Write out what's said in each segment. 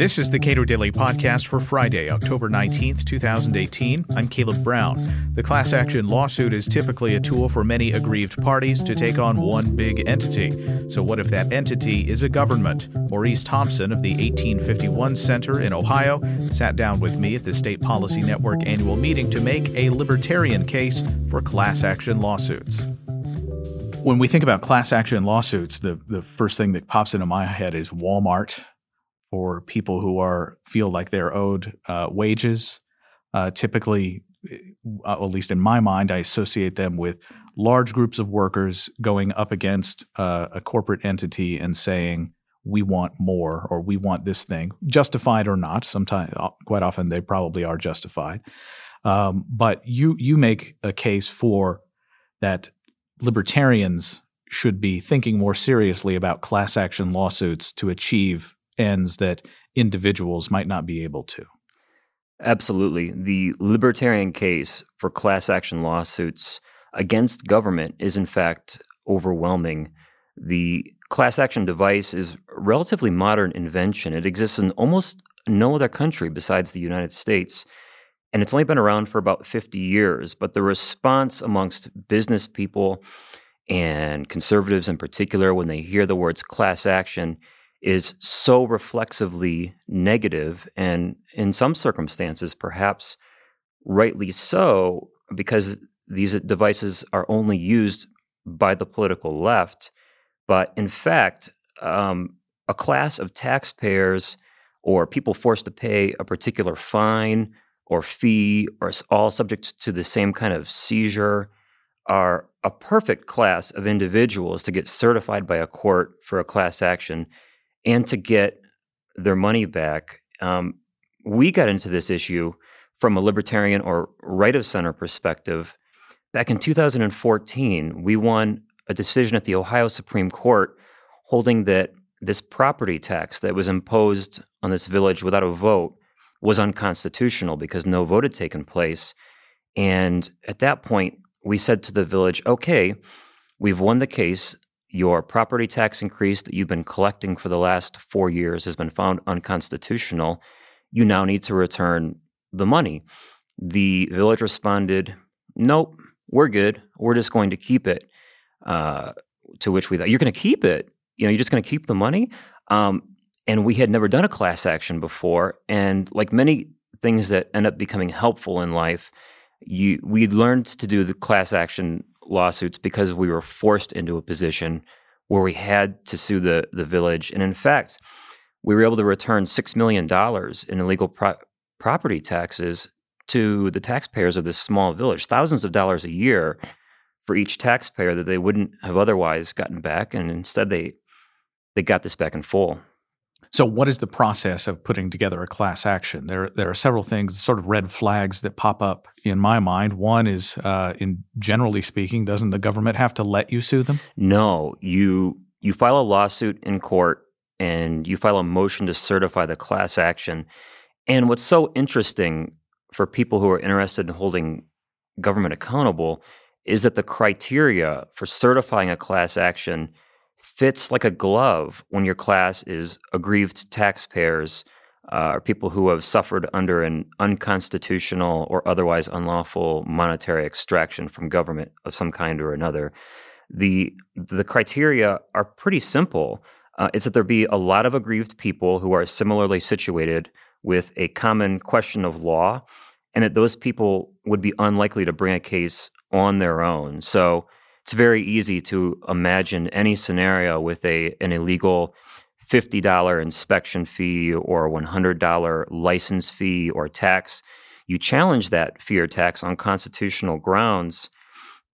This is the Cato Daily Podcast for Friday, October 19th, 2018. I'm Caleb Brown. The class action lawsuit is typically a tool for many aggrieved parties to take on one big entity. So, what if that entity is a government? Maurice Thompson of the 1851 Center in Ohio sat down with me at the State Policy Network annual meeting to make a libertarian case for class action lawsuits. When we think about class action lawsuits, the, the first thing that pops into my head is Walmart or people who are feel like they're owed uh, wages. Uh, typically, uh, at least in my mind, I associate them with large groups of workers going up against uh, a corporate entity and saying, "We want more," or "We want this thing," justified or not. Sometimes, uh, quite often, they probably are justified. Um, but you you make a case for that libertarians should be thinking more seriously about class action lawsuits to achieve ends that individuals might not be able to. Absolutely. The libertarian case for class action lawsuits against government is, in fact, overwhelming. The class action device is a relatively modern invention. It exists in almost no other country besides the United States. And it's only been around for about 50 years. But the response amongst business people and conservatives in particular, when they hear the words class action, is so reflexively negative, and in some circumstances, perhaps rightly so, because these devices are only used by the political left. But in fact, um, a class of taxpayers or people forced to pay a particular fine or fee or all subject to the same kind of seizure are a perfect class of individuals to get certified by a court for a class action and to get their money back. Um, we got into this issue from a libertarian or right of center perspective. Back in 2014, we won a decision at the Ohio Supreme Court holding that this property tax that was imposed on this village without a vote was unconstitutional because no vote had taken place. And at that point, we said to the village, okay, we've won the case your property tax increase that you've been collecting for the last four years has been found unconstitutional. You now need to return the money. The village responded, Nope, we're good. We're just going to keep it. Uh, to which we thought, You're going to keep it? You know, you're just going to keep the money? Um, and we had never done a class action before. And like many things that end up becoming helpful in life, you we learned to do the class action lawsuits because we were forced into a position where we had to sue the, the village. And in fact, we were able to return $6 million in illegal pro- property taxes to the taxpayers of this small village, thousands of dollars a year for each taxpayer that they wouldn't have otherwise gotten back. And instead, they, they got this back in full. So, what is the process of putting together a class action? There, there are several things, sort of red flags that pop up in my mind. One is, uh, in generally speaking, doesn't the government have to let you sue them? No, you you file a lawsuit in court and you file a motion to certify the class action. And what's so interesting for people who are interested in holding government accountable is that the criteria for certifying a class action fits like a glove when your class is aggrieved taxpayers uh, or people who have suffered under an unconstitutional or otherwise unlawful monetary extraction from government of some kind or another. The the criteria are pretty simple. Uh, it's that there be a lot of aggrieved people who are similarly situated with a common question of law, and that those people would be unlikely to bring a case on their own. So it's very easy to imagine any scenario with a an illegal $50 inspection fee or $100 license fee or tax. You challenge that fee or tax on constitutional grounds,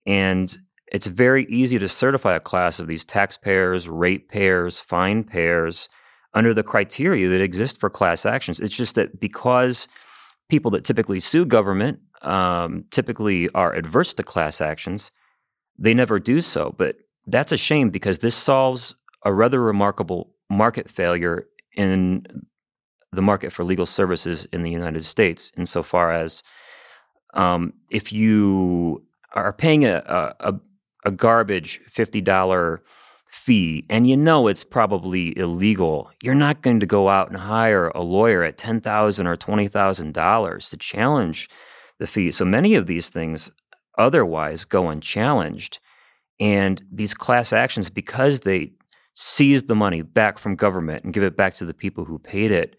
and it's very easy to certify a class of these taxpayers, ratepayers, fine payers under the criteria that exist for class actions. It's just that because people that typically sue government um, typically are adverse to class actions, they never do so. But that's a shame because this solves a rather remarkable market failure in the market for legal services in the United States, insofar as um, if you are paying a, a, a garbage $50 fee and you know it's probably illegal, you're not going to go out and hire a lawyer at 10,000 or $20,000 to challenge the fee. So many of these things otherwise go unchallenged. And these class actions, because they seize the money back from government and give it back to the people who paid it,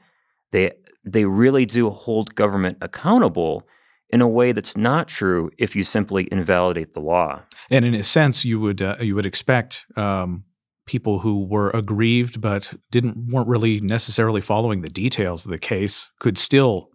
they they really do hold government accountable in a way that's not true if you simply invalidate the law. And in a sense, you would uh, you would expect um, people who were aggrieved but didn't weren't really necessarily following the details of the case could still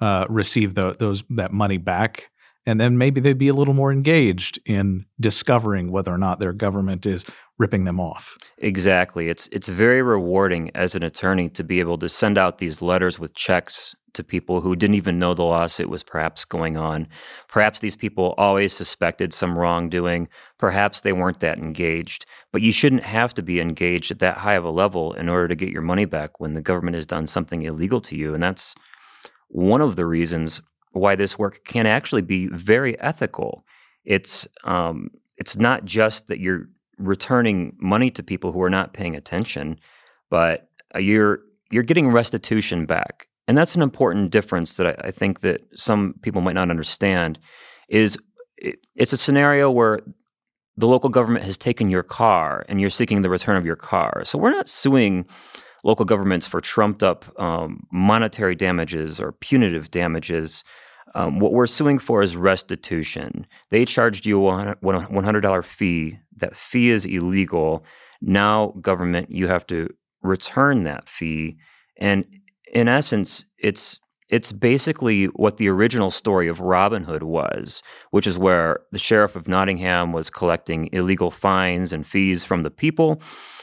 uh, receive the, those that money back, and then maybe they'd be a little more engaged in discovering whether or not their government is ripping them off. Exactly. It's it's very rewarding as an attorney to be able to send out these letters with checks to people who didn't even know the lawsuit was perhaps going on. Perhaps these people always suspected some wrongdoing. Perhaps they weren't that engaged. But you shouldn't have to be engaged at that high of a level in order to get your money back when the government has done something illegal to you. And that's one of the reasons why this work can actually be very ethical. It's um, it's not just that you're returning money to people who are not paying attention, but uh, you're you're getting restitution back, and that's an important difference that I, I think that some people might not understand. Is it, it's a scenario where the local government has taken your car and you're seeking the return of your car. So we're not suing local governments for trumped up um, monetary damages or punitive damages. Um, what we're suing for is restitution. They charged you a $100 fee. That fee is illegal. Now, government, you have to return that fee. And in essence, it's it's basically what the original story of Robin Hood was, which is where the sheriff of Nottingham was collecting illegal fines and fees from the people,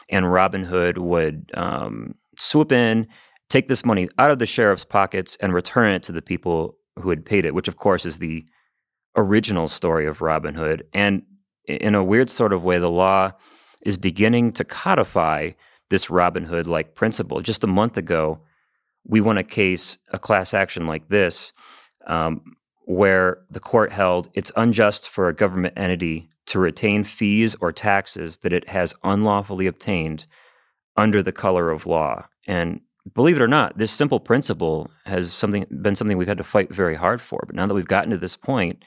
and Robin Hood would um, swoop in, take this money out of the sheriff's pockets, and return it to the people who had paid it, which of course is the original story of Robin Hood. And in a weird sort of way, the law is beginning to codify this Robin Hood like principle. Just a month ago, we won a case, a class action like this, um, where the court held it's unjust for a government entity to retain fees or taxes that it has unlawfully obtained under the color of law. And believe it or not, this simple principle has something been something we've had to fight very hard for. But now that we've gotten to this point,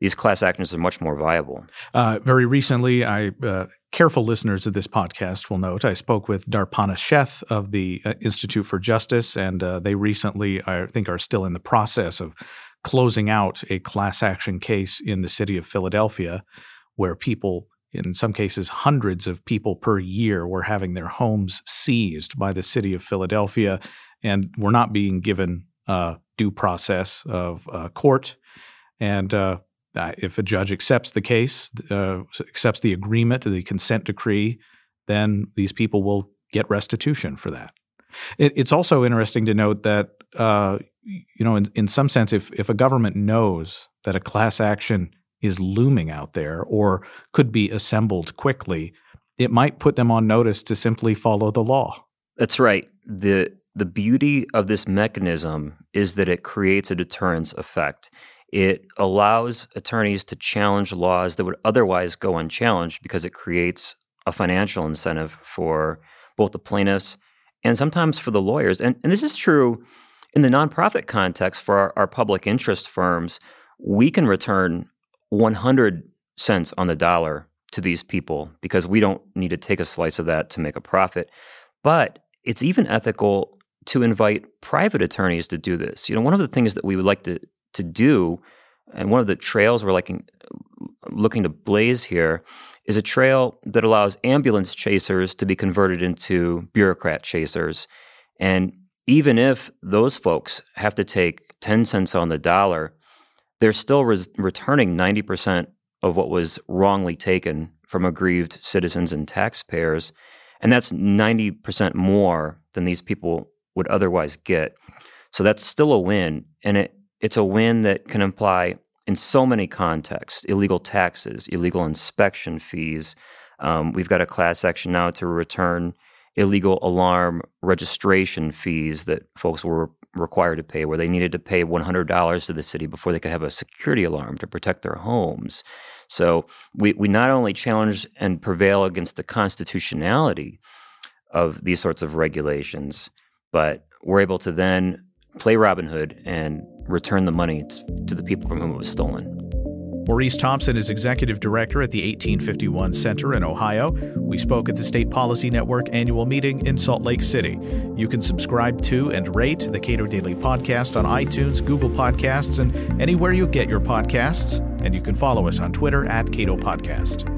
these class actions are much more viable. Uh, very recently, I uh, careful listeners of this podcast will note I spoke with Darpana Sheth of the uh, Institute for Justice, and uh, they recently, I think, are still in the process of closing out a class action case in the city of Philadelphia, where people in some cases, hundreds of people per year were having their homes seized by the city of Philadelphia and were not being given uh, due process of uh, court. And uh, if a judge accepts the case, uh, accepts the agreement, the consent decree, then these people will get restitution for that. It, it's also interesting to note that, uh, you know, in, in some sense, if, if a government knows that a class action is looming out there or could be assembled quickly, it might put them on notice to simply follow the law. That's right. The the beauty of this mechanism is that it creates a deterrence effect. It allows attorneys to challenge laws that would otherwise go unchallenged because it creates a financial incentive for both the plaintiffs and sometimes for the lawyers. And, and this is true in the nonprofit context for our, our public interest firms. We can return 100 cents on the dollar to these people because we don't need to take a slice of that to make a profit. But it's even ethical to invite private attorneys to do this. You know, one of the things that we would like to to do, and one of the trails we're liking, looking to blaze here, is a trail that allows ambulance chasers to be converted into bureaucrat chasers. And even if those folks have to take 10 cents on the dollar they're still res- returning 90% of what was wrongly taken from aggrieved citizens and taxpayers. And that's 90% more than these people would otherwise get. So that's still a win. And it, it's a win that can imply in so many contexts illegal taxes, illegal inspection fees. Um, we've got a class action now to return illegal alarm registration fees that folks were required to pay, where they needed to pay $100 to the city before they could have a security alarm to protect their homes. So we, we not only challenge and prevail against the constitutionality of these sorts of regulations, but we're able to then play Robin Hood and return the money to the people from whom it was stolen. Maurice Thompson is executive director at the 1851 Center in Ohio. We spoke at the State Policy Network annual meeting in Salt Lake City. You can subscribe to and rate the Cato Daily Podcast on iTunes, Google Podcasts, and anywhere you get your podcasts. And you can follow us on Twitter at Cato Podcast.